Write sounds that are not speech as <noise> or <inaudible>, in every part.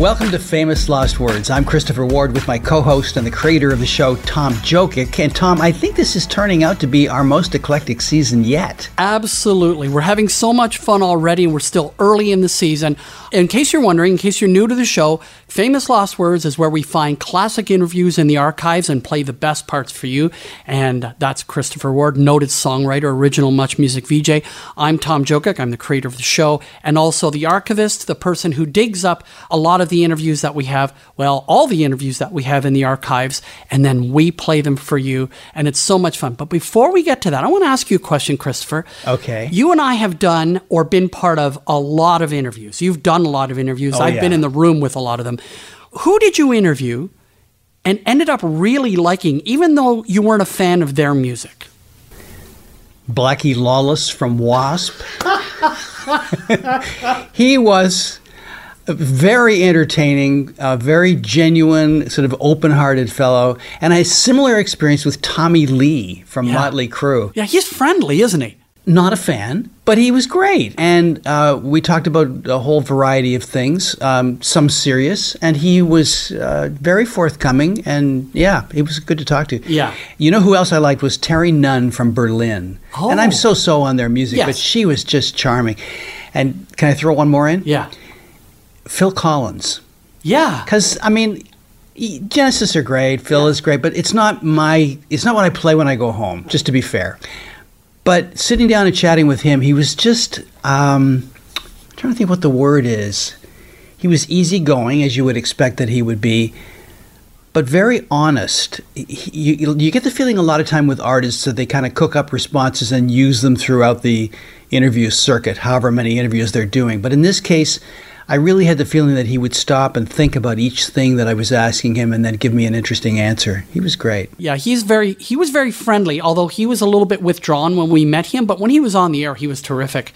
Welcome to Famous Lost Words. I'm Christopher Ward with my co host and the creator of the show, Tom Jokic. And Tom, I think this is turning out to be our most eclectic season yet. Absolutely. We're having so much fun already, and we're still early in the season. In case you're wondering, in case you're new to the show, Famous Lost Words is where we find classic interviews in the archives and play the best parts for you. And that's Christopher Ward, noted songwriter, original Much Music VJ. I'm Tom Jokic. I'm the creator of the show and also the archivist, the person who digs up a lot of the interviews that we have, well, all the interviews that we have in the archives, and then we play them for you. And it's so much fun. But before we get to that, I want to ask you a question, Christopher. Okay. You and I have done or been part of a lot of interviews. You've done a lot of interviews. Oh, I've yeah. been in the room with a lot of them. Who did you interview and ended up really liking, even though you weren't a fan of their music? Blackie Lawless from Wasp. <laughs> he was very entertaining, a very genuine, sort of open hearted fellow. And I had a similar experience with Tommy Lee from Yeah. Motley Crue. Yeah, he's friendly, isn't he? Not a fan, but he was great. And uh, we talked about a whole variety of things, um, some serious, and he was uh, very forthcoming. And yeah, he was good to talk to. Yeah. You know who else I liked was Terry Nunn from Berlin. Oh. And I'm so so on their music, Yes. but she was just charming. And can I throw one more in? Yeah. Phil Collins. Yeah. Because I mean, Genesis are great. Phil is great, but it's not my. It's not what I play when I go home. Just to be fair. But sitting down and chatting with him, he was just. Um, I'm trying to think what the word is. He was easygoing, as you would expect that he would be, but very honest. He- You, you get the feeling a lot of time with artists that they kind of cook up responses and use them throughout the interview circuit, however many interviews they're doing. But in this case, I really had the feeling that he would stop and think about each thing that I was asking him and then give me an interesting answer. He was great. Yeah, he's very he was very friendly, although he was a little bit withdrawn when we met him, but when he was on the air, he was terrific.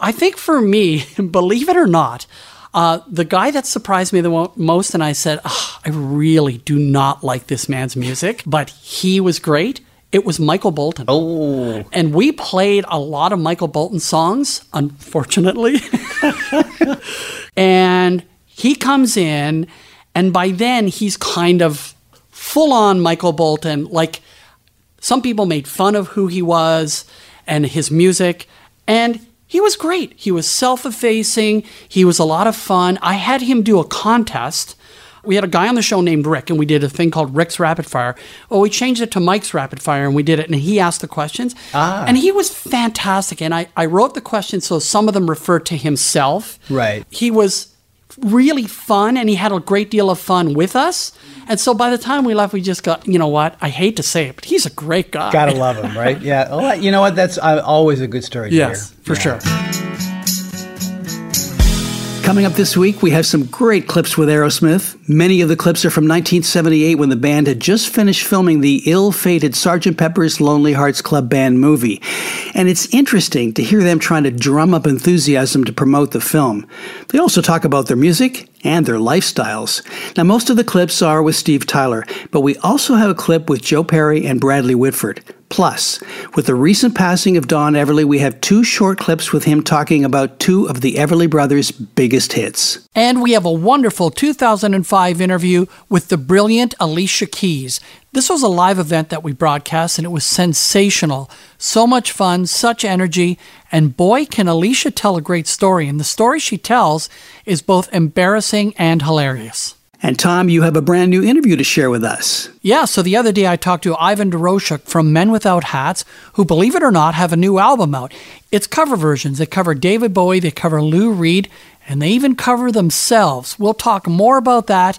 I think for me, <laughs> believe it or not, uh, the guy that surprised me the most, and I said, "Ah, I really do not like this man's music, <laughs> but he was great. It was Michael Bolton. Oh, And we played a lot of Michael Bolton songs, unfortunately. <laughs> and he comes in, and by then he's kind of full on Michael Bolton. Like some people made fun of who he was and his music, and he was great. He was self effacing, he was a lot of fun. I had him do a contest. We had a guy on the show named Rick, and we did a thing called Rick's Rapid Fire. Well, we changed it to Mike's Rapid Fire, and we did it, and he asked the questions. Ah. And he was fantastic. And I, I wrote the questions so some of them referred to himself. Right. He was really fun, and he had a great deal of fun with us. And so by the time we left, we just got, you know what? I hate to say it, but he's a great guy. gotta love him, right? <laughs> Yeah. You know what? That's uh, always a good story to Yes, hear. for Yeah. sure. Coming up this week, we have some great clips with Aerosmith. Many of the clips are from 1978 when the band had just finished filming the ill fated Sgt. Pepper's Lonely Hearts Club Band movie. And it's interesting to hear them trying to drum up enthusiasm to promote the film. They also talk about their music and their lifestyles. Now, most of the clips are with Steve Tyler, but we also have a clip with Joe Perry and Bradley Whitford. Plus, with the recent passing of Don Everly, we have two short clips with him talking about two of the Everly brothers' biggest hits. And we have a wonderful 2005 interview with the brilliant Alicia Keys. This was a live event that we broadcast, and it was sensational. So much fun, such energy, and boy, can Alicia tell a great story. And the story she tells is both embarrassing and hilarious. And Tom, you have a brand new interview to share with us. Yeah, so the other day I talked to Ivan Doroshuk from Men Without Hats, who, believe it or not, have a new album out. It's cover versions. They cover David Bowie, they cover Lou Reed, and they even cover themselves. We'll talk more about that.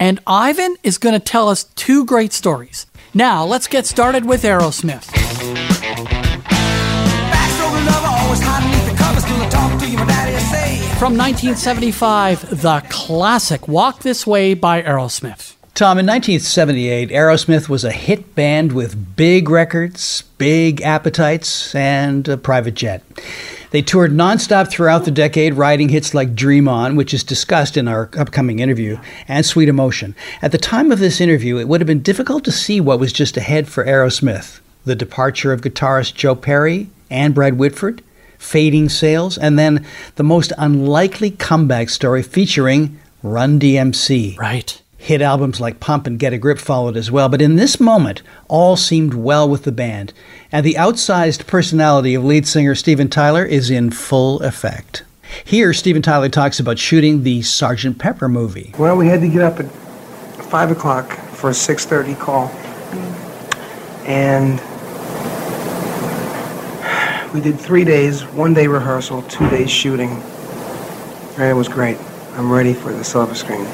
And Ivan is going to tell us two great stories. Now, let's get started with Aerosmith. From 1975, the classic Walk This Way by Aerosmith. Tom, in 1978, Aerosmith was a hit band with big records, big appetites, and a private jet. They toured nonstop throughout the decade, writing hits like Dream On, which is discussed in our upcoming interview, and Sweet Emotion. At the time of this interview, it would have been difficult to see what was just ahead for Aerosmith the departure of guitarist Joe Perry and Brad Whitford, fading sales, and then the most unlikely comeback story featuring Run DMC. Right. Hit albums like Pump and Get a Grip followed as well, but in this moment, all seemed well with the band, and the outsized personality of lead singer Steven Tyler is in full effect. Here, Steven Tyler talks about shooting the Sgt. Pepper movie. Well, we had to get up at five o'clock for a six thirty call, and we did three days, one day rehearsal, two days shooting, and it was great. I'm ready for the silver screen.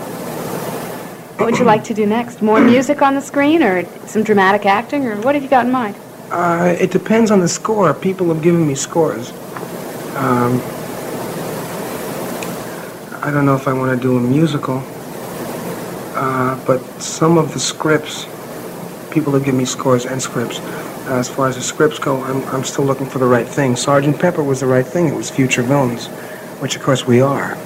What would you like to do next? More <clears throat> music on the screen or some dramatic acting or what have you got in mind? Uh, it depends on the score. People have given me scores. Um, I don't know if I want to do a musical, uh, but some of the scripts, people have given me scores and scripts. As far as the scripts go, I'm, I'm still looking for the right thing. Sergeant Pepper was the right thing. It was future villains, which of course we are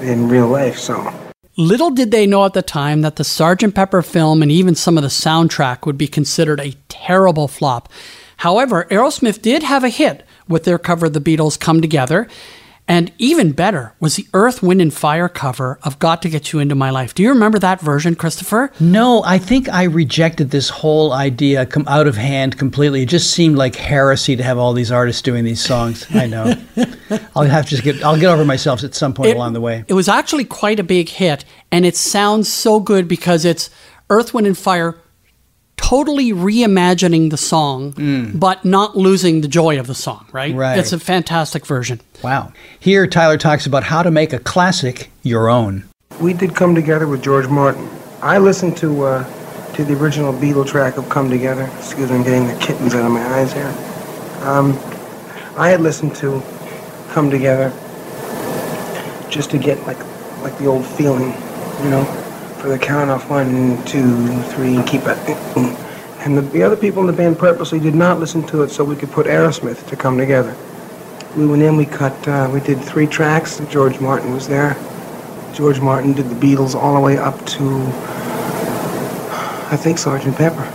in real life. So Little did they know at the time that the Sergeant Pepper film and even some of the soundtrack would be considered a terrible flop. However, Aerosmith did have a hit with their cover of the Beatles' Come Together. And even better was the Earth, Wind, and Fire cover of Got to Get You Into My Life. Do you remember that version, Christopher? No, I think I rejected this whole idea come out of hand completely. It just seemed like heresy to have all these artists doing these songs. I know. <laughs> I'll have to just get I'll get over myself at some point It- along the way. It was actually quite a big hit, and it sounds so good because it's Earth, Wind, and Fire totally reimagining the song, but not losing the joy of the song, right? Mm. Right. It's a fantastic version. Wow. Here Tyler talks about how to make a classic your own. we did come together with George Martin. I listened to uh, to the original Beatle track of "Come Together." Excuse me, I'm getting the kittens out of my eyes here. Um, I had listened to "Come Together" just to get like like the old feeling, you know, for the count off one, two, three, and keep it. And the, the other people in the band purposely did not listen to it so we could put Aerosmith to come together. We went in, we cut, uh, we did three tracks. George Martin was there. George Martin did the Beatles all the way up to, I think, Sergeant Pepper.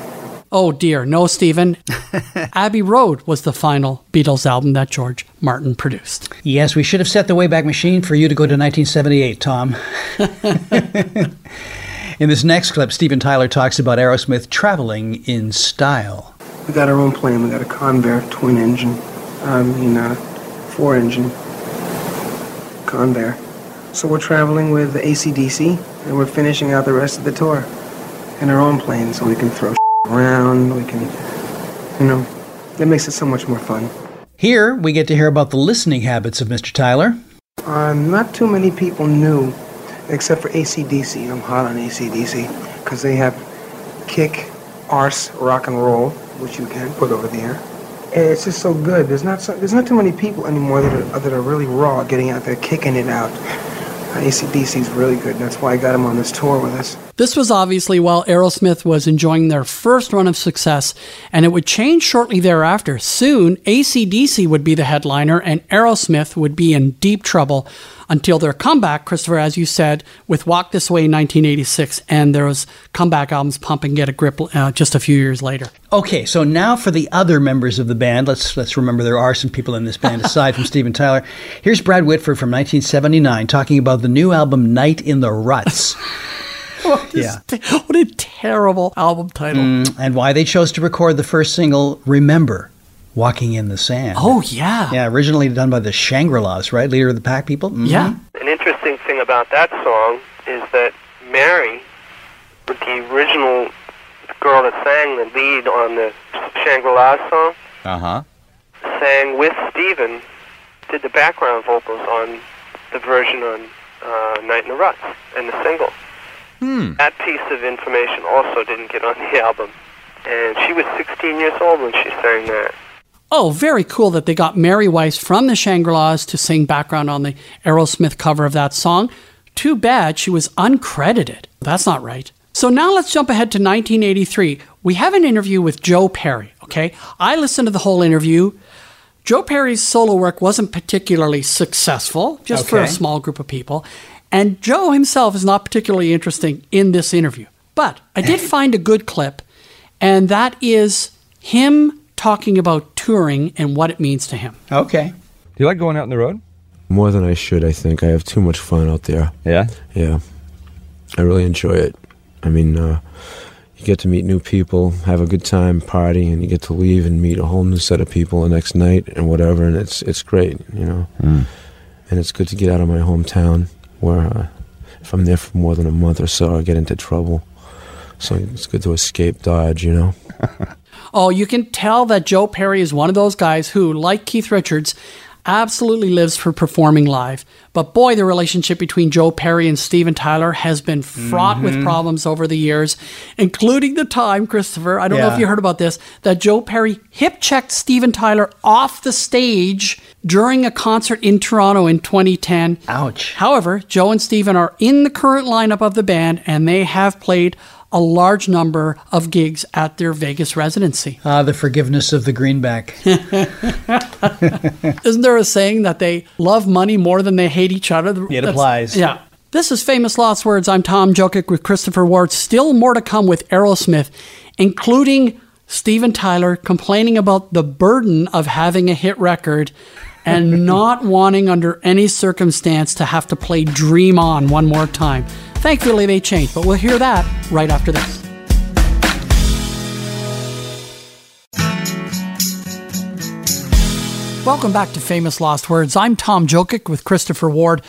Oh dear, no, Stephen. <laughs> Abbey Road was the final Beatles album that George Martin produced. Yes, we should have set the Wayback Machine for you to go to 1978, Tom. <laughs> In this next clip, Steven Tyler talks about Aerosmith traveling in style. We got our own plane. We got a Convair twin engine. I mean, uh, four engine Convair. So we're traveling with the ACDC, and we're finishing out the rest of the tour in our own plane, so we can throw around. We can, you know, it makes it so much more fun. Here, we get to hear about the listening habits of Mr. Tyler. Uh, not too many people knew, except for ACDC. I'm hot on ACDC because they have kick, arse, rock and roll, which you can put over there. And it's just so good. There's not so, there's not too many people anymore that are, that are really raw, getting out there, kicking it out. Uh, ACDC is really good. That's why I got him on this tour with us. This was obviously while Aerosmith was enjoying their first run of success, and it would change shortly thereafter. Soon, ACDC would be the headliner, and Aerosmith would be in deep trouble until their comeback, Christopher, as you said, with Walk This Way in 1986, and there was comeback albums Pump and Get a Grip uh, just a few years later. Okay, so now for the other members of the band. Let's let's remember there are some people in this band <laughs> aside from Steven Tyler. Here's Brad Whitford from 1979 talking about the new album Night in the Ruts. <laughs> <laughs> yeah. What a terrible album title. And why they chose to record the first single Remember Walking in the Sand. Oh, yeah. Yeah, originally done by the Shangri-Las, right? Leader of the Pack people? Mhm. Yeah. An interesting thing about that song is that Mary, the original girl that sang the lead on the Shangri-La song, Uh huh. sang with Steven, did the background vocals on the version on uh, Night in the Ruts and the single. Hmm. That piece of information also didn't get on the <laughs> album. And she was 16 years old when she sang that. Oh, very cool that they got Mary Weiss from the Shangri-Las to sing background on the Aerosmith cover of that song. Too bad she was uncredited. That's not right. So now let's jump ahead to 1983. We have an interview with Joe Perry, okay? I listened to the whole interview. Joe Perry's solo work wasn't particularly successful, just for a small group of people. And Joe himself is not particularly interesting in this interview. But I did <laughs> find a good clip, and that is him talking about touring and what it means to him. Okay. Do you like going out on the road? More than I should, I think. I have too much fun out there. Yeah? Yeah. I really enjoy it. I mean, uh, you get to meet new people, have a good time, party, and you get to leave and meet a whole new set of people the next night and whatever, and it's it's great, you know. Mm. And it's good to get out of my hometown, where uh, if I'm there for more than a month or so, I get into trouble. So it's good to escape Dodge, you know. <laughs> Oh, you can tell that Joe Perry is one of those guys who, like Keith Richards, absolutely lives for performing live. But boy, the relationship between Joe Perry and Steven Tyler has been fraught with mm-hmm. problems over the years, including the time, Christopher, I don't know if you heard about this, that Joe Perry hip checked Steven Tyler off the stage during a concert in Toronto in 2010. Ouch. However, Joe and Steven are in the current lineup of the band and they have played a large number of gigs at their Vegas residency. Ah, the forgiveness of the greenback. <laughs> Isn't there a saying that they love money more than they hate each other? It That's- applies. Yeah. This is Famous Lost Words. I'm Tom Jokic with Christopher Ward. Still more to come with Aerosmith, including Steven Tyler complaining about the burden of having a hit record and <laughs> not wanting under any circumstance to have to play Dream On one more time. Thankfully, they changed, but we'll hear that right after this. Welcome back to Famous Lost Words. I'm Tom Jokic with Christopher Ward.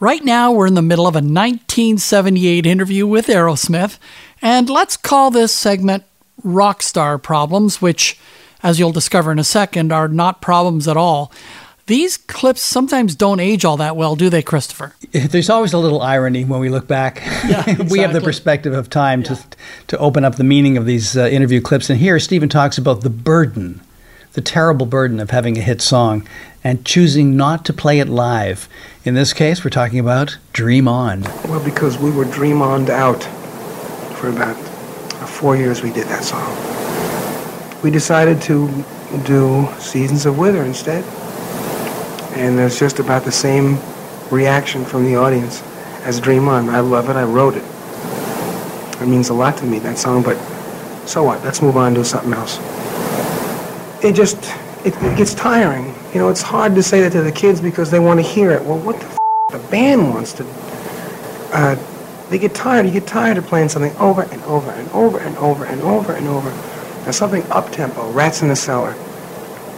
Right now, we're in the middle of a 1978 interview with Aerosmith, and let's call this segment Rockstar Problems, which, as you'll discover in a second, are not problems at all. These clips sometimes don't age all that well, do they, Christopher? There's always a little irony when we look back. Yeah, <laughs> we have the perspective of time to to open up the meaning of these uh, interview clips. And here, Stephen talks about the burden, the terrible burden of having a hit song and choosing not to play it live. In this case, we're talking about "Dream On." Well, because we were dream on out for about four years, we did that song. We decided to do Seasons of Wither instead. And there's just about the same reaction from the audience as Dream On. I love it. I wrote it. It means a lot to me, that song, but so what? Let's move on to something else. It just, it, it gets tiring. You know, it's hard to say that to the kids because they want to hear it. Well, what the f- the band wants to uh, they get tired. You get tired of playing something over and over and over and over and over and over. Now something up tempo, Rats in the Cellar,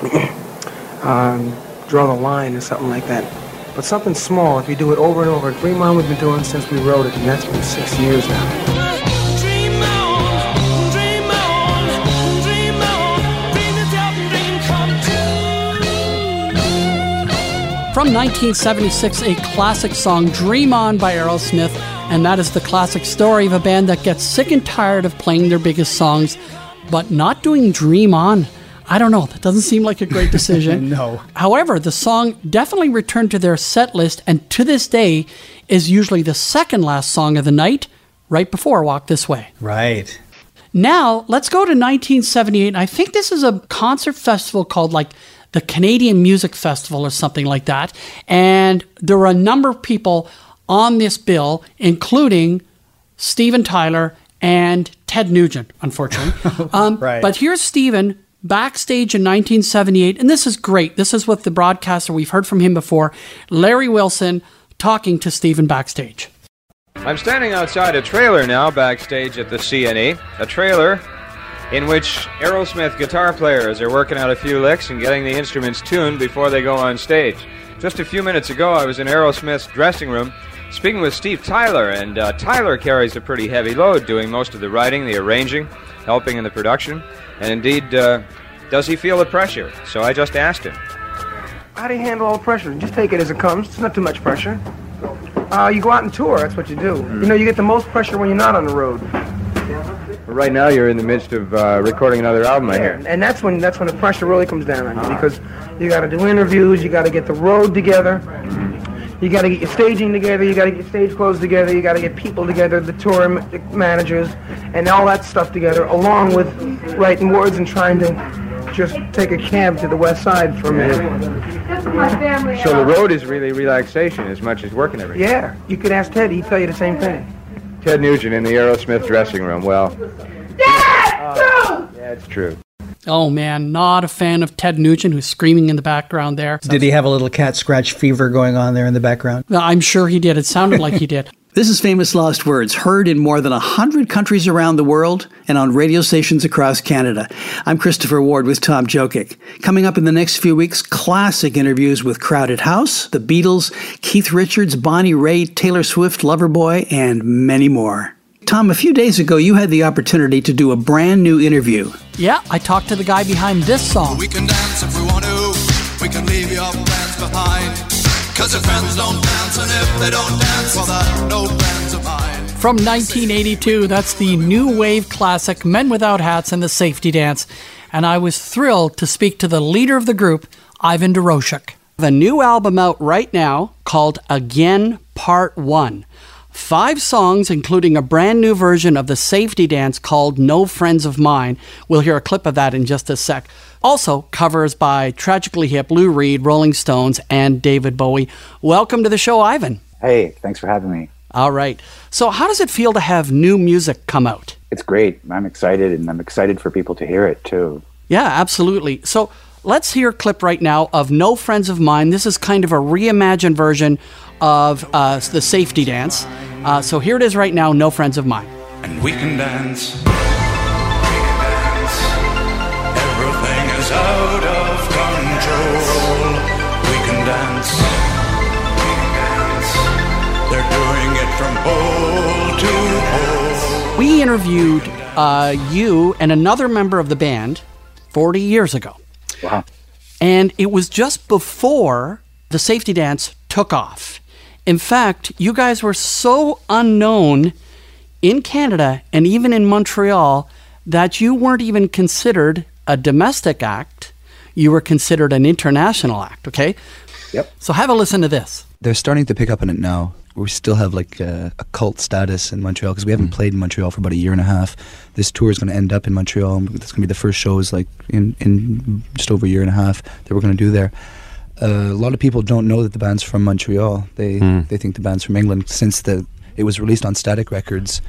<clears throat> um, Draw the Line, or something like that. But something small, if you do it over and over. Dream On we've been doing since we wrote it, and that's been six years now. From 1976, a classic song, Dream On by Aerosmith, and that is the classic story of a band that gets sick and tired of playing their biggest songs, but not doing Dream On. I don't know, that doesn't seem like a great decision. <laughs> No. However, the song definitely returned to their set list, and to this day is usually the second last song of the night, right before Walk This Way. Right. Now, let's go to 1978. I think this is a concert festival called like the Canadian Music Festival or something like that. And there were a number of people on this bill, including Steven Tyler and Ted Nugent, unfortunately. <laughs> Um, Right. But here's Steven backstage in 1978. And this is great. This is with the broadcaster. We've heard from him before, Larry Wilson, talking to Steven backstage. I'm standing outside a trailer now backstage at the CNE. A trailer in which Aerosmith guitar players are working out a few licks and getting the instruments tuned before they go on stage. Just a few minutes ago, I was in Aerosmith's dressing room speaking with Steve Tyler, and uh, Tyler carries a pretty heavy load doing most of the writing, the arranging, helping in the production, and indeed, uh, does he feel the pressure? So I just asked him. How do you handle all the pressure? Just take it as it comes. It's not too much pressure. Uh, you go out and tour. That's what you do. You know, you get the most pressure when you're not on the road. Right now, you're in the midst of uh, recording another album, I hear. And that's when that's when the pressure really comes down on you because you got to do interviews, you got to get the road together, you got to get your staging together, you got to get your stage clothes together, you got to get people together, the tour managers, and all that stuff together, along with writing words and trying to just take a cab to the west side for a minute. So the road is really relaxation as much as working every day. Yeah, you could ask Ted; he'd tell you the same thing. Ted Nugent in the Aerosmith dressing room. Well, uh, yeah, it's true. Oh man, not a fan of Ted Nugent who's screaming in the background there. Did he have a little cat scratch fever going on there in the background? I'm sure he did. It sounded like he did. <laughs> This is Famous Lost Words, heard in more than 100 countries around the world and on radio stations across Canada. I'm Christopher Ward with Tom Jokic. Coming up in the next few weeks, classic interviews with Crowded House, The Beatles, Keith Richards, Bonnie Raitt, Taylor Swift, Loverboy, and many more. Tom, a few days ago, you had the opportunity to do a brand new interview. Yeah, I talked to the guy behind this song. We can dance if we want to. We can leave your friends behind. Cause your friends don't dance, and if they don't dance, well, they're no friends of mine. From 1982, that's the new wave classic Men Without Hats and the Safety Dance. And I was thrilled to speak to the leader of the group, Ivan Doroshuk. A new album out right now called Again Part 1. Five songs, including a brand new version of the safety dance called No Friends of Mine. We'll hear a clip of that in just a sec. Also, covers by Tragically Hip, Lou Reed, Rolling Stones, and David Bowie. Welcome to the show, Ivan. Hey, thanks for having me. All right. So, how does it feel to have new music come out? It's great. I'm excited, and I'm excited for people to hear it too. Yeah, absolutely. So, let's hear a clip right now of No Friends of Mine. This is kind of a reimagined version of uh, the safety dance. Uh, so, here it is right now No Friends of Mine. And we can dance. We can dance. Everything is out of control. We can dance. We can dance. They're doing it from pole to pole. We interviewed uh, you and another member of the band 40 years ago. Wow. And it was just before the safety dance took off. In fact, you guys were so unknown in Canada and even in Montreal that you weren't even considered a domestic act. You were considered an international act, okay? Yep. So have a listen to this. They're starting to pick up on it now. We still have like a, a cult status in Montreal because we haven't hmm. played in Montreal for about a year and a half. This tour is going to end up in Montreal. That's going to be the first shows like in, in just over a year and a half that we're going to do there. Uh, a lot of people don't know that the band's from Montreal. They they think the band's from England since the it was released on Statik Records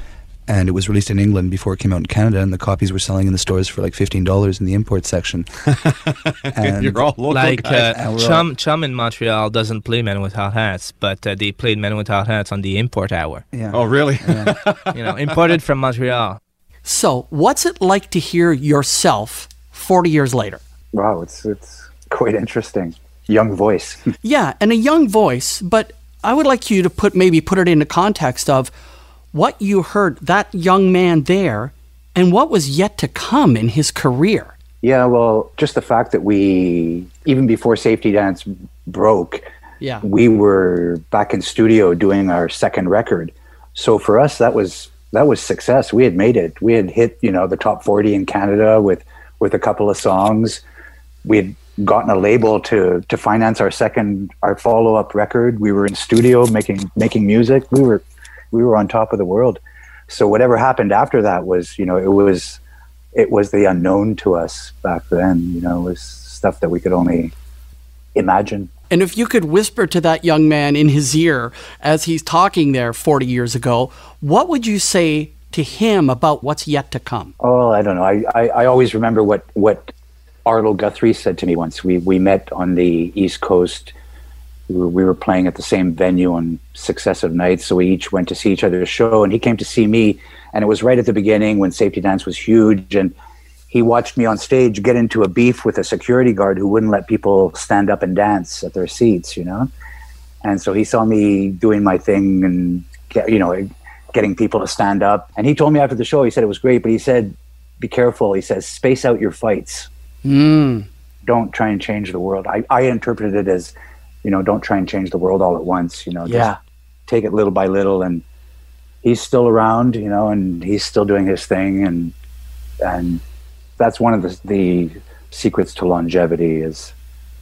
and it was released in England before it came out in Canada, and the copies were selling in the stores for like fifteen dollars in the import section. <laughs> And- You're all local like guys. uh, CHOM CHOM in Montreal doesn't play Men Without Hats, but uh, they played Men Without Hats on the import hour. Yeah. Oh, really? <laughs> you know, imported from Montreal. So, what's it like to hear yourself 40 years later? Wow, it's it's quite interesting. Young voice. <laughs> Yeah, and a young voice, but I would like you to put maybe put it into context of what you heard that young man there and what was yet to come in his career. yeah, well, just the fact that we even before Safety Dance broke, Yeah. we were back in studio doing our second record. So for us, that was that was success. We had made it. We had hit you know the top forty in Canada with with a couple of songs. We had gotten a label to to finance our second our follow up record. We were in studio making making music. We were we were on top of the world. So whatever happened after that was you know it was it was the unknown to us back then. You know, it was stuff that we could only imagine. And if you could whisper to that young man in his ear as he's talking there 40 years ago, what would you say to him about what's yet to come? Oh, I don't know. I, I, I always remember what, what Arlo Guthrie said to me once. We, we met on the East Coast. We were, we were playing at the same venue on successive nights, so we each went to see each other's show. And he came to see me, and it was right at the beginning when Safety Dance was huge. And he watched me on stage get into a beef with a security guard who wouldn't let people stand up and dance at their seats, you know? And so he saw me doing my thing and, you know, getting people to stand up. And he told me after the show, he said it was great, but he said, be careful. He says, space out your fights. Mm. Don't try and change the world. I, I interpreted it as, you know, don't try and change the world all at once, you know, just Yeah. take it little by little. And he's still around, you know, and he's still doing his thing. And, and that's one of the, the secrets to longevity is,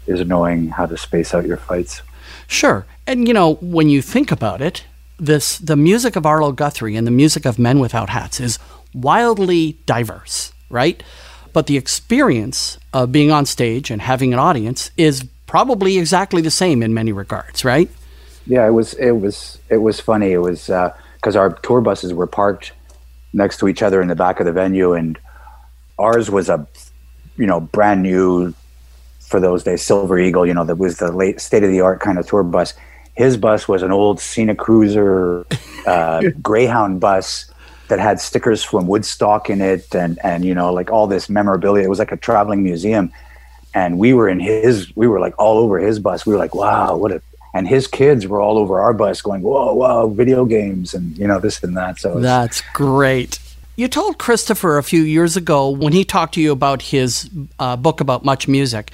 is knowing how to space out your fights. Sure. And you know, when you think about it, this the music of Arlo Guthrie and the music of Men Without Hats is wildly diverse, right? But the experience of being on stage and having an audience is probably exactly the same in many regards, right? Yeah, it was it was it was funny. It was because our tour buses were parked next to each other in the back of the venue, and ours was a you know, brand new for those days, Silver Eagle, you know, that was the late state of the art kind of tour bus. His bus was an old Scenicruiser uh, <laughs> Greyhound bus that had stickers from Woodstock in it and, and, you know, like all this memorabilia. It was like a traveling museum. And we were in his, we were like all over his bus. We were like, wow, what a, and his kids were all over our bus going, whoa, whoa, video games and, you know, this and that. So That's great. You told Christopher a few years ago when he talked to you about his uh, book about much music,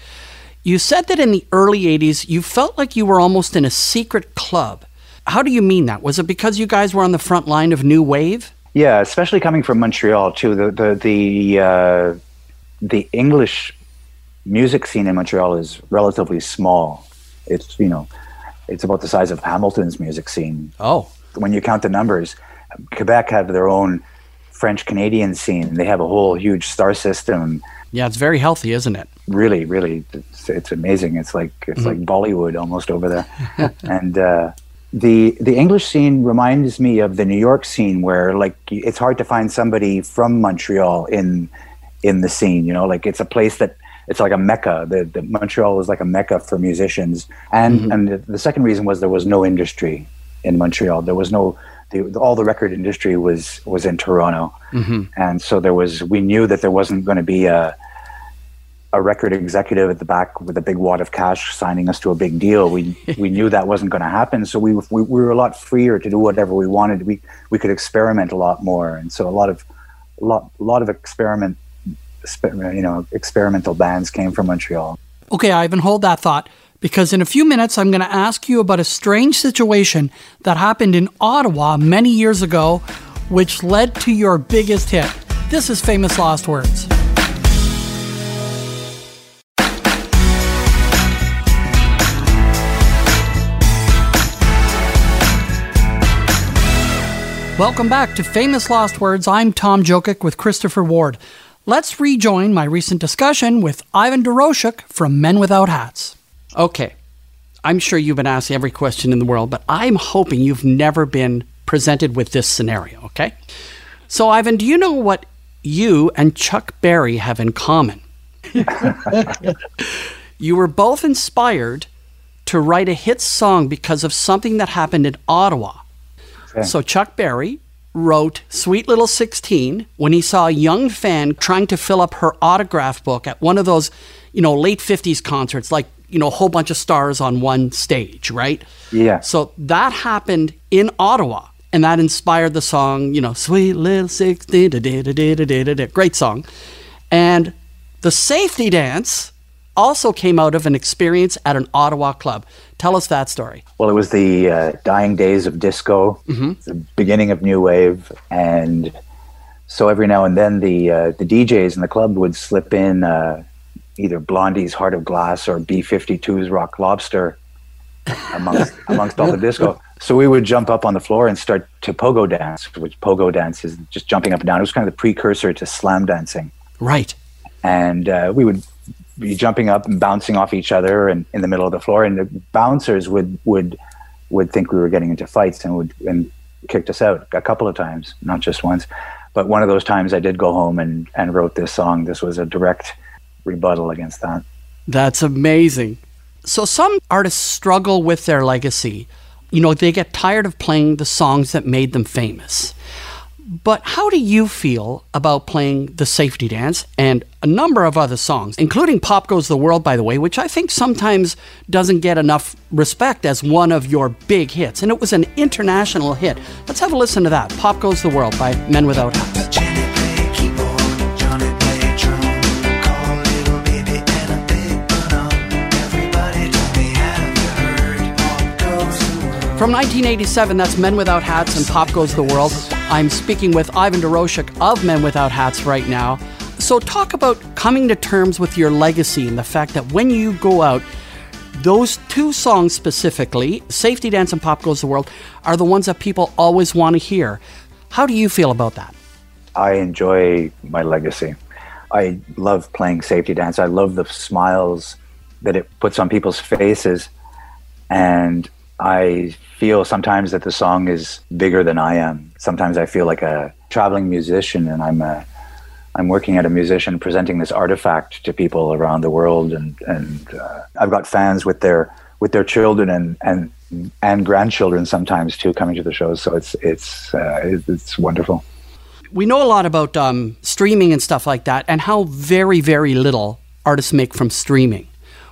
you said that in the early 80s you felt like you were almost in a secret club. How do you mean that? Was it because you guys were on the front line of New Wave? Yeah, especially coming from Montreal too. The the the uh, the English music scene in Montreal is relatively small. It's you know, it's about the size of Hamilton's music scene. Oh, when you count the numbers, Quebec have their own French Canadian scene. They have a whole huge star system. Yeah, it's very healthy, isn't it? Really, really, it's, it's amazing. It's like it's Mhm. like Bollywood almost over there. <laughs> and uh, the the English scene reminds me of the New York scene, where like it's hard to find somebody from Montreal in in the scene. You know, like it's a place that it's like a mecca. The, the Montreal is like a mecca for musicians. And Mm-hmm. and the, the second reason was there was no industry in Montreal. There was no the, all the record industry was was in Toronto Mm-hmm. and so there was we knew that there wasn't going to be a a record executive at the back with a big wad of cash signing us to a big deal. We <laughs> we knew that wasn't going to happen. So we, we we were a lot freer to do whatever we wanted. We we could experiment a lot more. And so a lot of a lot a lot of experiment you know experimental bands came from Montreal. Okay, Ivan, hold that thought because in a few minutes I'm going to ask you about a strange situation that happened in Ottawa many years ago, which led to your biggest hit. This is Famous Lost Words. Welcome back to Famous Lost Words. I'm Tom Jokic with Christopher Ward. Let's rejoin my recent discussion with Ivan Doroshuk from Men Without Hats. Okay, I'm sure you've been asked every question in the world, but I'm hoping you've never been presented with this scenario, okay? So, Ivan, do you know what you and Chuck Berry have in common? <laughs> you were both inspired to write a hit song because of something that happened in Ottawa. So Chuck Berry wrote Sweet Little 16 when he saw a young fan trying to fill up her autograph book at one of those, you know, late 50s concerts, like, you know, a whole bunch of stars on one stage, right? yeah So that happened in Ottawa. And that inspired the song, you know, Sweet Little 16, da da da da da da da. great song. And the safety dance also came out of an experience at an Ottawa club. Tell us that story. Well, it was the uh, dying days of disco, the beginning of new wave, and so every now and then the uh, the DJs in the club would slip in uh, either Blondie's Heart of Glass or B52's Rock Lobster <laughs> amongst amongst all the disco. So we would jump up on the floor and start to pogo dance, which pogo dance is just jumping up and down. It was kind of the precursor to slam dancing Right. and uh, we would be jumping up and bouncing off each other and in the middle of the floor and the bouncers would would would think we were getting into fights and would and kicked us out a couple of times not just once but one of those times i did go home and and wrote this song this was a direct rebuttal against that That's amazing. So some artists struggle with their legacy. You know, they get tired of playing the songs that made them famous. But how do you feel about playing the safety dance and a number of other songs, including Pop Goes the World, by the way, which I think sometimes doesn't get enough respect as one of your big hits? And it was an international hit. Let's have a listen to that Pop Goes the World by Men Without Hats. From 1987, that's Men Without Hats and Pop Goes the World. I'm speaking with Ivan Doroshuk of Men Without Hats right now. So, talk about coming to terms with your legacy and the fact that when you go out, those two songs specifically, Safety Dance and Pop Goes the World, are the ones that people always want to hear. How do you feel about that? i enjoy my legacy i love playing safety dance i love the smiles that it puts on people's faces and I feel sometimes that the song is bigger than I am. Sometimes I feel like a traveling musician, and I'm a I'm working at a musician presenting this artifact to people around the world, and and uh, I've got fans with their with their children and and and grandchildren sometimes too coming to the shows. So it's it's uh, it's, wonderful. We know a lot about um, streaming and stuff like that, and how very, very little artists make from streaming.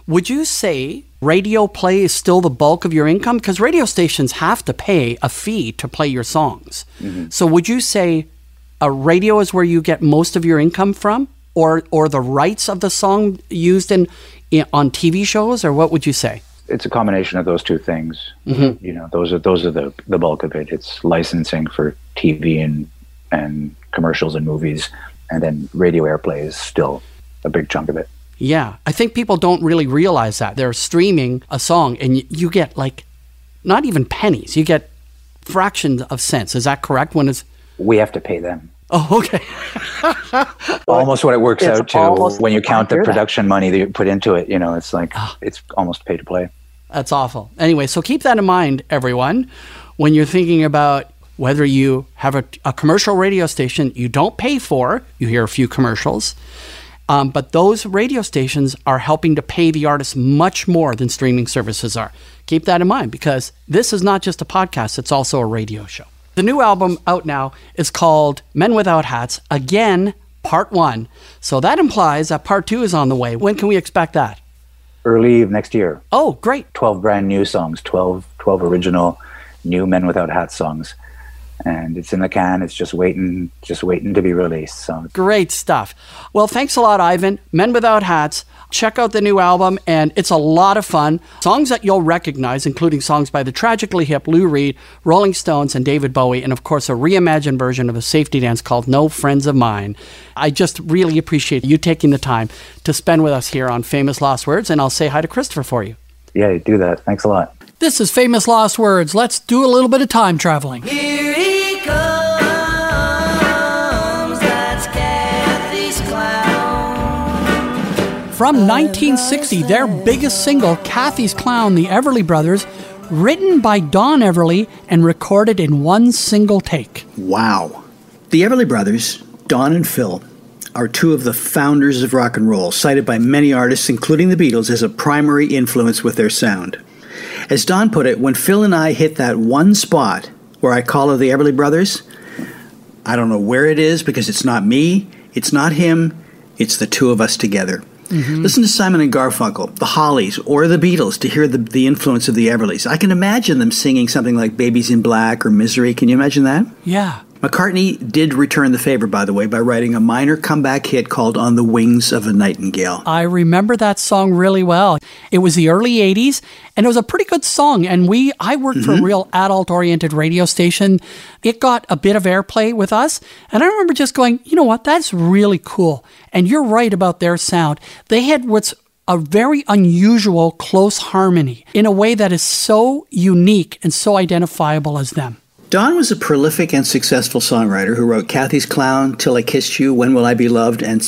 Would you say radio play is still the bulk of your income? Because radio stations have to pay a fee to play your songs. So would you say a radio is where you get most of your income from, or or the rights of the song used in, in on TV shows, or what would you say? It's a combination of those two things. Mhm. You know, those are those are the the bulk of it. It's licensing for TV and and commercials and movies, and then radio airplay is still a big chunk of it. Yeah, I think people don't really realize that they're streaming a song, and you get like not even pennies. You get fractions of cents. Is that correct? When it's We have to pay them. oh, okay. <laughs> almost what it works It's out to when you count the hear that. production money that you put into it. You know, it's like ah. it's almost pay to play. That's awful. Anyway, so keep that in mind, everyone, when you're thinking about whether you have a, a commercial radio station you don't pay for, you hear a few commercials, um, but those radio stations are helping to pay the artists much more than streaming services are. Keep that in mind because this is not just a podcast, it's also a radio show. The new album out now is called Men Without Hats, again, part one. So that implies that part two is on the way. When can we expect that? Early next year. Oh, great. 12 brand new songs, 12, 12 original new Men Without Hats songs. And it's in the can. It's just waiting, just waiting to be released. So Great stuff. Well, thanks a lot, Ivan. Men Without Hats. Check out the new album, and it's a lot of fun. Songs that you'll recognize, including songs by the Tragically Hip, Lou Reed, Rolling Stones, and David Bowie, and of course, a reimagined version of a safety dance called No Friends of Mine. I just really appreciate you taking the time to spend with us here on Famous Lost Words, and I'll say hi to Christopher for you. yeah, do that. Thanks a lot. This is Famous Lost Words. Let's do a little bit of time traveling. From 1960, their biggest single, Cathy's Clown, the Everly Brothers, written by Don Everly and recorded in one single take. Wow. The Everly Brothers, Don and Phil, are two of the founders of rock and roll, cited by many artists, including the Beatles, as a primary influence with their sound. As Don put it, when Phil and I hit that one spot where I call her the Everly Brothers, I don't know where it is because it's not me, it's not him, it's the two of us together. Mm-hmm. Listen to Simon and Garfunkel, the Hollies, or the Beatles to hear the, the influence of the Everlys. I can imagine them singing something like Baby's in Black or Misery. Can you imagine that? Yeah. McCartney did return the favor, by the way, by writing a minor comeback hit called On the Wings of a Nightingale. I remember that song really well. It was the early 80s and it was a pretty good song and we I worked for a mm-hmm. real adult-oriented radio station. It got a bit of airplay with us and I remember just going, "You know what? That's really cool." And you're right about their sound. They had what's a very unusual close harmony in a way that is so unique and so identifiable as them. Don was a prolific and successful songwriter who wrote Cathy's Clown, Till I Kissed You, When Will I Be Loved, and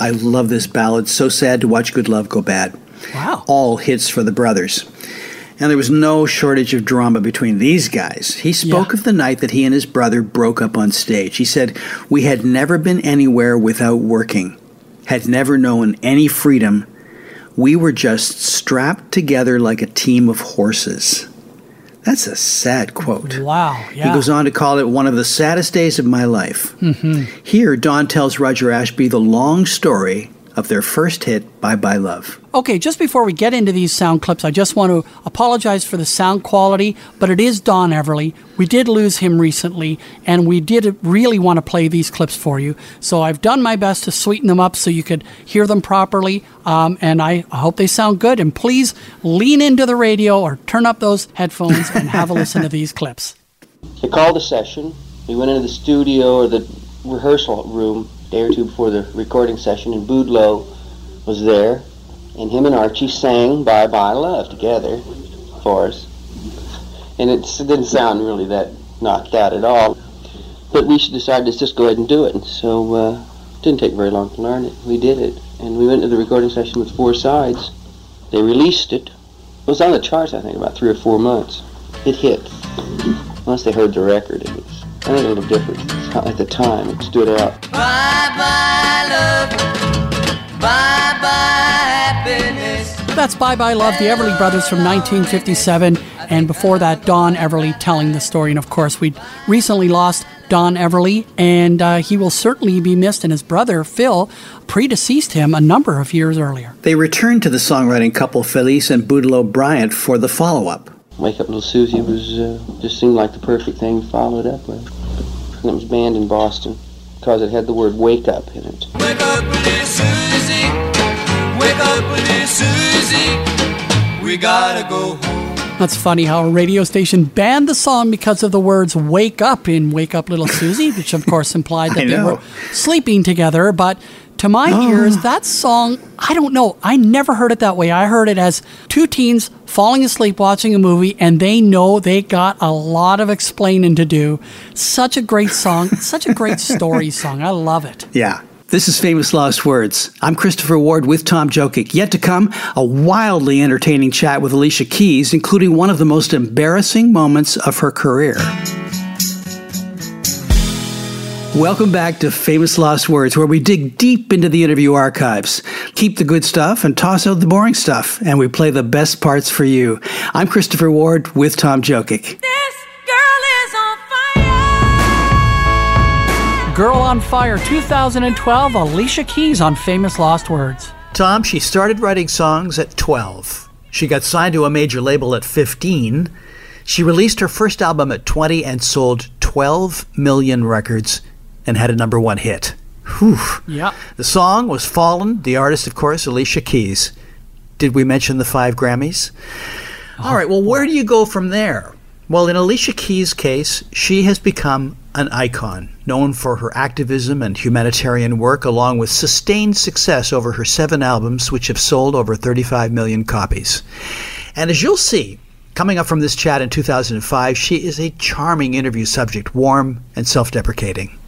I love this ballad, So Sad to Watch Good Love Go Bad. Wow. All hits for the brothers. And there was no shortage of drama between these guys. He spoke of the night that he and his brother broke up on stage. He said, We had never been anywhere without working, had never known any freedom. We were just strapped together like a team of horses. That's a sad quote. Wow. Yeah. He goes on to call it one of the saddest days of my life. Mhm. Here, Don tells Roger Ashby the long story of their first hit, Bye Bye Love. Okay, just before we get into these sound clips, I just want to apologize for the sound quality, but it is Don Everly. We did lose him recently, and we did really want to play these clips for you. So I've done my best to sweeten them up so you could hear them properly, um, and I hope they sound good. And please lean into the radio or turn up those headphones and have a listen to <laughs> these clips. They called a session. We went into the studio or the rehearsal room a day or two before the recording session, and Boudleaux was there, and him and Archie sang "Bye Bye Love" together for us. And it didn't sound really that knocked out at all. But we decided to just go ahead and do it. And so uh, it didn't take very long to learn it. We did it, and we went to the recording session with four sides. They released it. It was on the charts, I think, about three or four months. It hit. Once they heard the record, it was and a little different. At the time, it stood out. Bye bye love. Bye bye happiness. That's Bye Bye Love, the Everly Brothers from 1957. And before that, Don Everly telling the story. And of course, we recently lost Don Everly, and uh, he will certainly be missed. And his brother, Phil, predeceased him a number of years earlier. They returned to the songwriting couple Felice and Boudleaux Bryant for the follow up. Wake Up Little Susie was uh, just seemed like the perfect thing to follow it up with. And it was banned in Boston because it had the word "wake up" in it. Wake up, little Susie. Wake up, little Susie. We gotta go home. That's funny how a radio station banned the song because of the words wake up in Wake Up Little Susie, which of course implied that <laughs> they know. were sleeping together. But to my ah. ears, that song, I don't know. I never heard it that way. I heard it as two teens falling asleep watching a movie and they know they got a lot of explaining to do. Such a great song, such a great <laughs> story song. I love it. Yeah. This is Famous Lost Words. I'm Christopher Ward with Tom Jokic. Yet to come, a wildly entertaining chat with Alicia Keys, including one of the most embarrassing moments of her career. Welcome back to Famous Lost Words, where we dig deep into the interview archives, keep the good stuff, and toss out the boring stuff, and we play the best parts for you. I'm Christopher Ward with Tom Jokic. This girl is on fire. Girl on Fire 2012, Alicia Keys on Famous Lost Words. Tom, she started writing songs at 12. She got signed to a major label at 15. She released her first album at 20 and sold 12 million records and had a number one hit. Whew. Yeah. The song was Fallin', the artist, of course, Alicia Keys. Did we mention the five Grammys? Uh-huh. All right, well, where do you go from there? Well, in Alicia Keys' case, she has become an icon, known for her activism and humanitarian work, along with sustained success over her seven albums, which have sold over 35 million copies. And as you'll see, coming up from this chat in 2005, she is a charming interview subject, warm and self deprecating.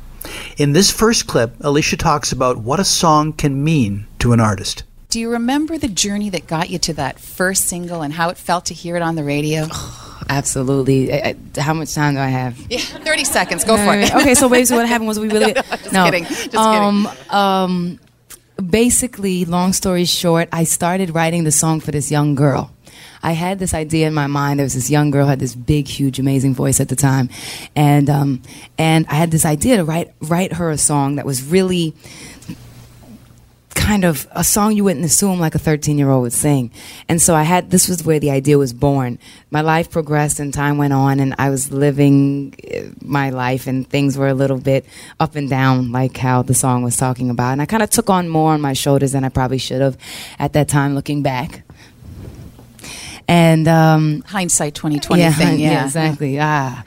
In this first clip, Alicia talks about what a song can mean to an artist. Do you remember the journey that got you to that first single and how it felt to hear it on the radio? <sighs> Absolutely. I, I- how much time do I have? Yeah, 30 seconds. Go No, for no, it. Okay, so basically what happened was we <laughs> really No, no, just no. kidding. Just um, kidding. Um, basically, long story short, I started writing the song for this young girl. I had this idea in my mind. There was this young girl had this big, huge, amazing voice at the time, and um, and I had this idea to write write her a song that was really kind of a song you wouldn't assume like a 13 year old would sing. And so I had, this was where the idea was born. My life progressed and time went on and I was living uh, my life and things were a little bit up and down like how the song was talking about. And I kind of took on more on my shoulders than I probably should have at that time looking back. And, um, hindsight 2020 thing, yeah. exactly. Ah,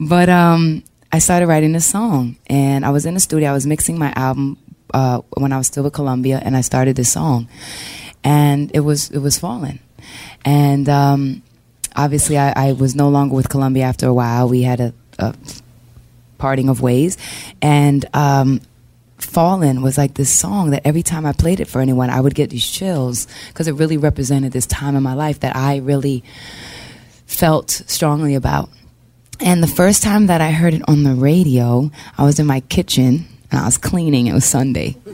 but, um, I started writing this song and I was in the studio. I was mixing my album uh, when I was still with Columbia, and I started this song, and it was it was falling, and um, obviously I, I was no longer with Columbia after a while. We had a, a parting of ways, and um, Fallin' was like this song that every time I played it for anyone, I would get these chills because it really represented this time in my life that I really felt strongly about. And the first time that I heard it on the radio, I was in my kitchen and I was cleaning. It was Sunday. <laughs>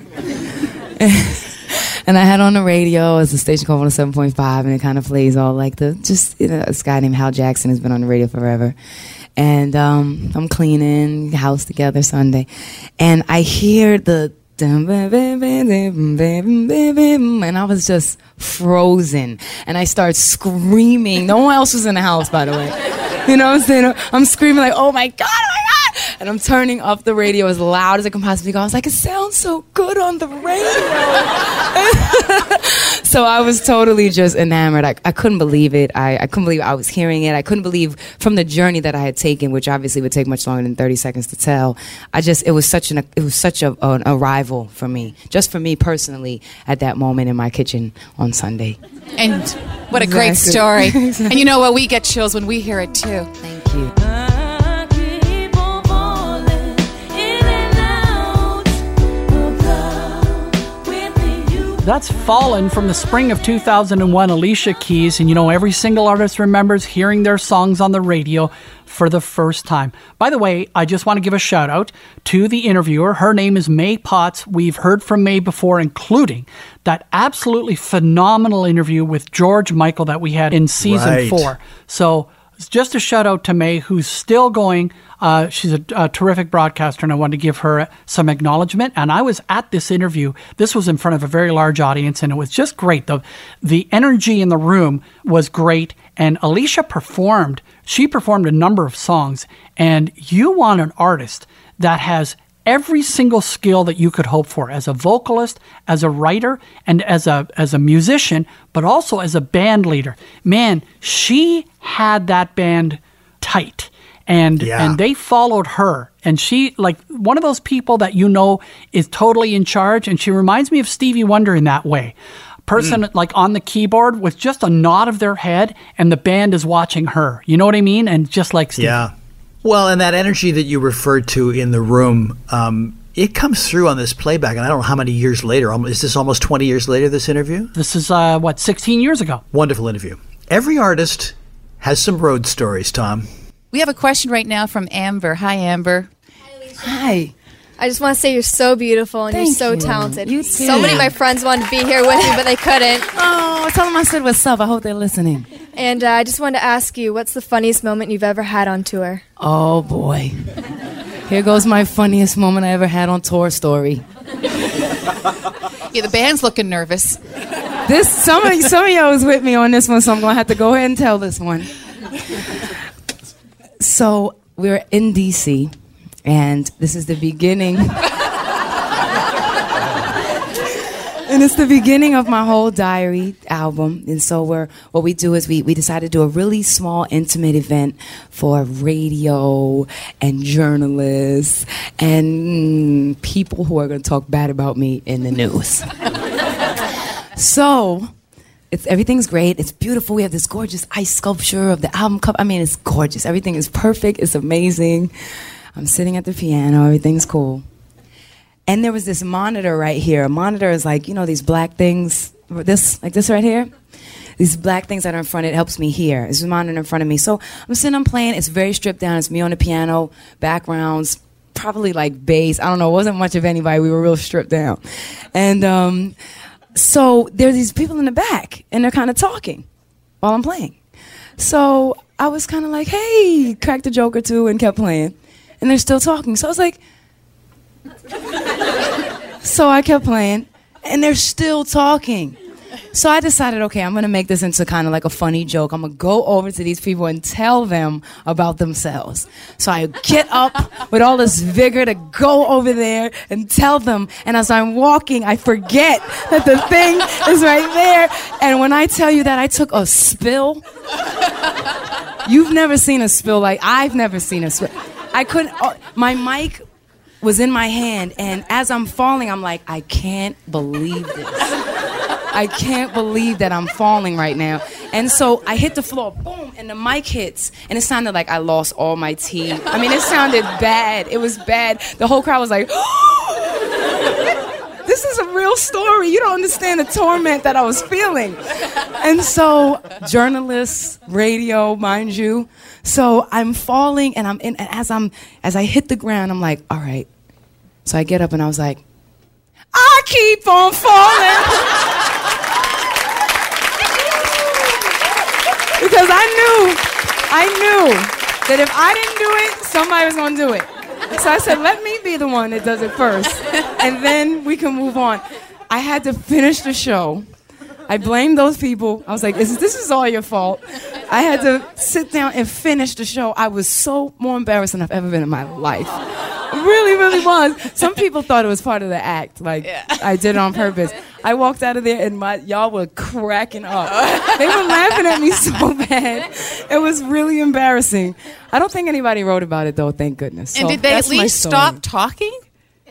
and I had on the radio as a station called 107.5, and it kind of plays all like the just you know, this guy named Hal Jackson has been on the radio forever. And um, I'm cleaning the house together Sunday, and I hear the and I was just frozen. And I start screaming. No one else was in the house, by the way. You know what I'm saying? I'm screaming like, oh my God, oh my God. And I'm turning up the radio as loud as I can possibly go. I was like, it sounds so good on the radio. <laughs> so I was totally just enamored. I, I couldn't believe it. I, I couldn't believe I was hearing it. I couldn't believe from the journey that I had taken, which obviously would take much longer than 30 seconds to tell. I just, it was such an, it was such a, an arrival for me, just for me personally at that moment in my kitchen on Sunday. And what a great Exactly. story. <laughs> and you know what? We get chills when we hear it too. Thank you. That's Fallin' from the spring of 2001, Alicia Keys. And you know, every single artist remembers hearing their songs on the radio for the first time. By the way, I just want to give a shout out to the interviewer. Her name is May Potts. We've heard from May before, including that absolutely phenomenal interview with George Michael that we had in season Right. four. So, just a shout out to May, who's still going. Uh, she's a, a terrific broadcaster, and I wanted to give her some acknowledgement. And I was at this interview. This was in front of a very large audience, and it was just great. the The energy in the room was great, and Alicia performed. She performed a number of songs, and you want an artist that has every single skill that you could hope for as a vocalist, as a writer, and as a as a musician, but also as a band leader. Man, she had that band tight. And Yeah. and they followed her. And she like one of those people that you know is totally in charge and she reminds me of Stevie Wonder in that way. Person like on the keyboard with just a nod of their head and the band is watching her. You know what I mean? And just like Stevie. Yeah. Well, and that energy that you referred to in the room, um, it comes through on this playback. And I don't know how many years later. Is this almost 20 years later, this interview? This is, uh, what, 16 years ago? Wonderful interview. Every artist has some road stories, Tom. We have a question right now from Amber. Hi, Amber. Hi. I just want to say you're so beautiful and Thank you're so you. talented. You So too. many of my friends wanted to be here with me, but they couldn't. Oh, tell them I said what's up. I hope they're listening. And uh, I just wanted to ask you, what's the funniest moment you've ever had on tour? Oh boy. Here goes my funniest moment I ever had on tour story. Yeah, the band's looking nervous. This some of some of y'all was with me on this one, so I'm gonna have to go ahead and tell this one. So we're in DC, and this is the beginning. and it's the beginning of my whole diary album. And so we're what we do is we we decided to do a really small, intimate event for radio and journalists and mm, people who are going to talk bad about me in the news. So it's everything's great. It's beautiful. We have this gorgeous ice sculpture of the album cover. I mean, it's gorgeous. Everything is perfect. It's amazing. I'm sitting at the piano. Everything's cool. And there was this monitor right here. A monitor is like, you know, these black things, this, like this right here? These black things that are in front, it helps me hear. It's a monitor in front of me. So I'm sitting, I'm playing. It's very stripped down. It's me on the piano, backgrounds, probably like bass. I don't know. It wasn't much of anybody. We were real stripped down. And um, so there's these people in the back, and they're kind of talking while I'm playing. So I was kind of like, hey, cracked a joke or two and kept playing. And they're still talking. So I was like, <laughs> so I kept playing, and they're still talking. So I decided, okay, I'm gonna make this into kind of like a funny joke. I'm gonna go over to these people and tell them about themselves. So I get up with all this vigor to go over there and tell them. And as I'm walking, I forget that the thing is right there. And when I tell you that I took a spill, you've never seen a spill like I've never seen a spill. I couldn't. oh, my mic was in my hand, and as I'm falling, I'm like, I can't believe this. I can't believe that I'm falling right now. And so I hit the floor, boom, and the mic hits, and it sounded like I lost all my teeth. I mean, it sounded bad. It was bad. The whole crowd was like, <gasps> this is a real story. You don't understand the torment that I was feeling. And so, journalists, radio, mind you. So I'm falling, and I'm in, and as I'm as I hit the ground, I'm like, all right. So I get up, and I was like, I keep on falling. <laughs> because I knew, I knew that if I didn't do it, somebody was gonna do it. So I said, let me be the one that does it first, and then we can move on. I had to finish the show. I blamed those people. I was like, this, this is all your fault. I had to sit down and finish the show. I was so more embarrassed than I've ever been in my life. Really, really was. Some people thought it was part of the act. Like I did it on purpose. I walked out of there and my y'all were cracking up. They were laughing at me so bad. It was really embarrassing. I don't think anybody wrote about it though. Thank goodness. And So did they at least stop talking?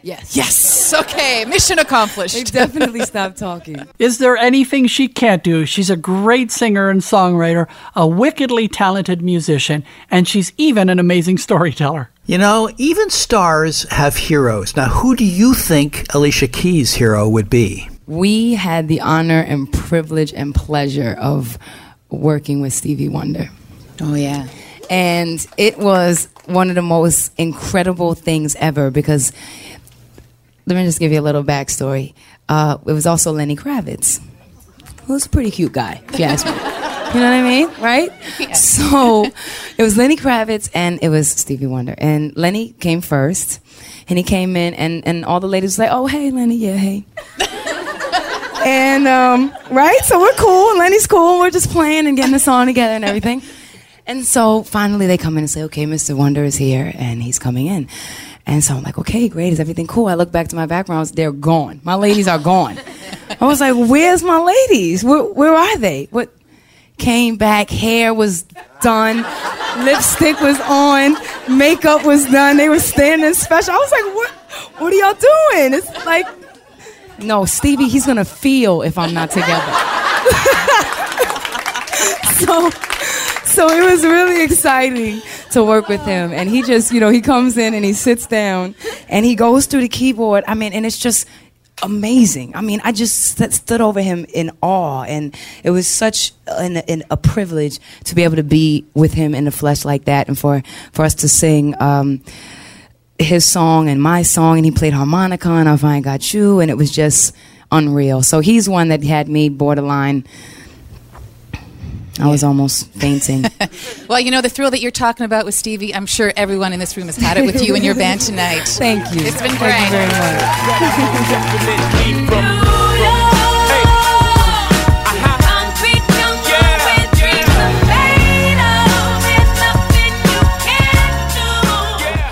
Yes. Yes. Okay. Mission accomplished. They definitely stopped talking. Is there anything she can't do? She's a great singer and songwriter, a wickedly talented musician, and she's even an amazing storyteller. You know, even stars have heroes. Now, who do you think Alicia Keys' hero would be? we had the honor and privilege and pleasure of working with Stevie Wonder. Oh, yeah. And it was one of the most incredible things ever because let me just give you a little backstory. Uh, it was also Lenny Kravitz, who's a pretty cute guy, if you ask me. <laughs> You know what I mean? Right? <laughs> So it was Lenny Kravitz and it was Stevie Wonder. And Lenny came first. And he came in and, and all the ladies were like, oh, hey, Lenny, yeah, hey. <laughs> and, um, right? So we're cool. Lenny's cool. We're just playing and getting the song together and everything. And so finally they come in and say, okay, Mr. Wonder is here and he's coming in. And so I'm like, okay, great. Is everything cool? I look back to my backgrounds. They're gone. My ladies are gone. I was like, where's my ladies? Where, where are they? What? Came back, hair was done, lipstick was on, makeup was done. They were standing special. I was like, what? What are y'all doing? It's like, no, Stevie, he's gonna feel if I'm not together. <laughs> so, so it was really exciting to work with him. And he just, you know, he comes in and he sits down and he goes through the keyboard. I mean, and it's just amazing. I mean, I just st- stood over him in awe, and it was such an, an, a privilege to be able to be with him in the flesh like that, and for for us to sing. Um, his song and my song, and he played harmonica on "I Finally Got You," and it was just unreal. So he's one that had me borderline. I was almost fainting. <laughs> Well, you know, the thrill that you're talking about with Stevie, I'm sure everyone in this room has had it with you and your band <laughs> tonight. Thank you. It's been Thank great. you very much.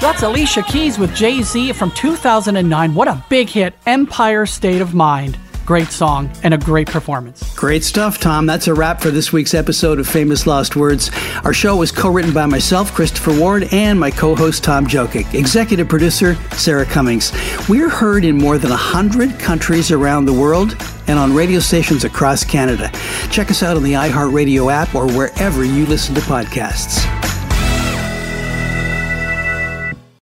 That's Alicia Keys with Jay Z from 2009. What a big hit, Empire State of Mind. Great song and a great performance. Great stuff, Tom. That's a wrap for this week's episode of Famous Lost Words. Our show was co written by myself, Christopher Ward, and my co host, Tom Jokic. Executive producer, Sarah Cummings. We're heard in more than 100 countries around the world and on radio stations across Canada. Check us out on the iHeartRadio app or wherever you listen to podcasts.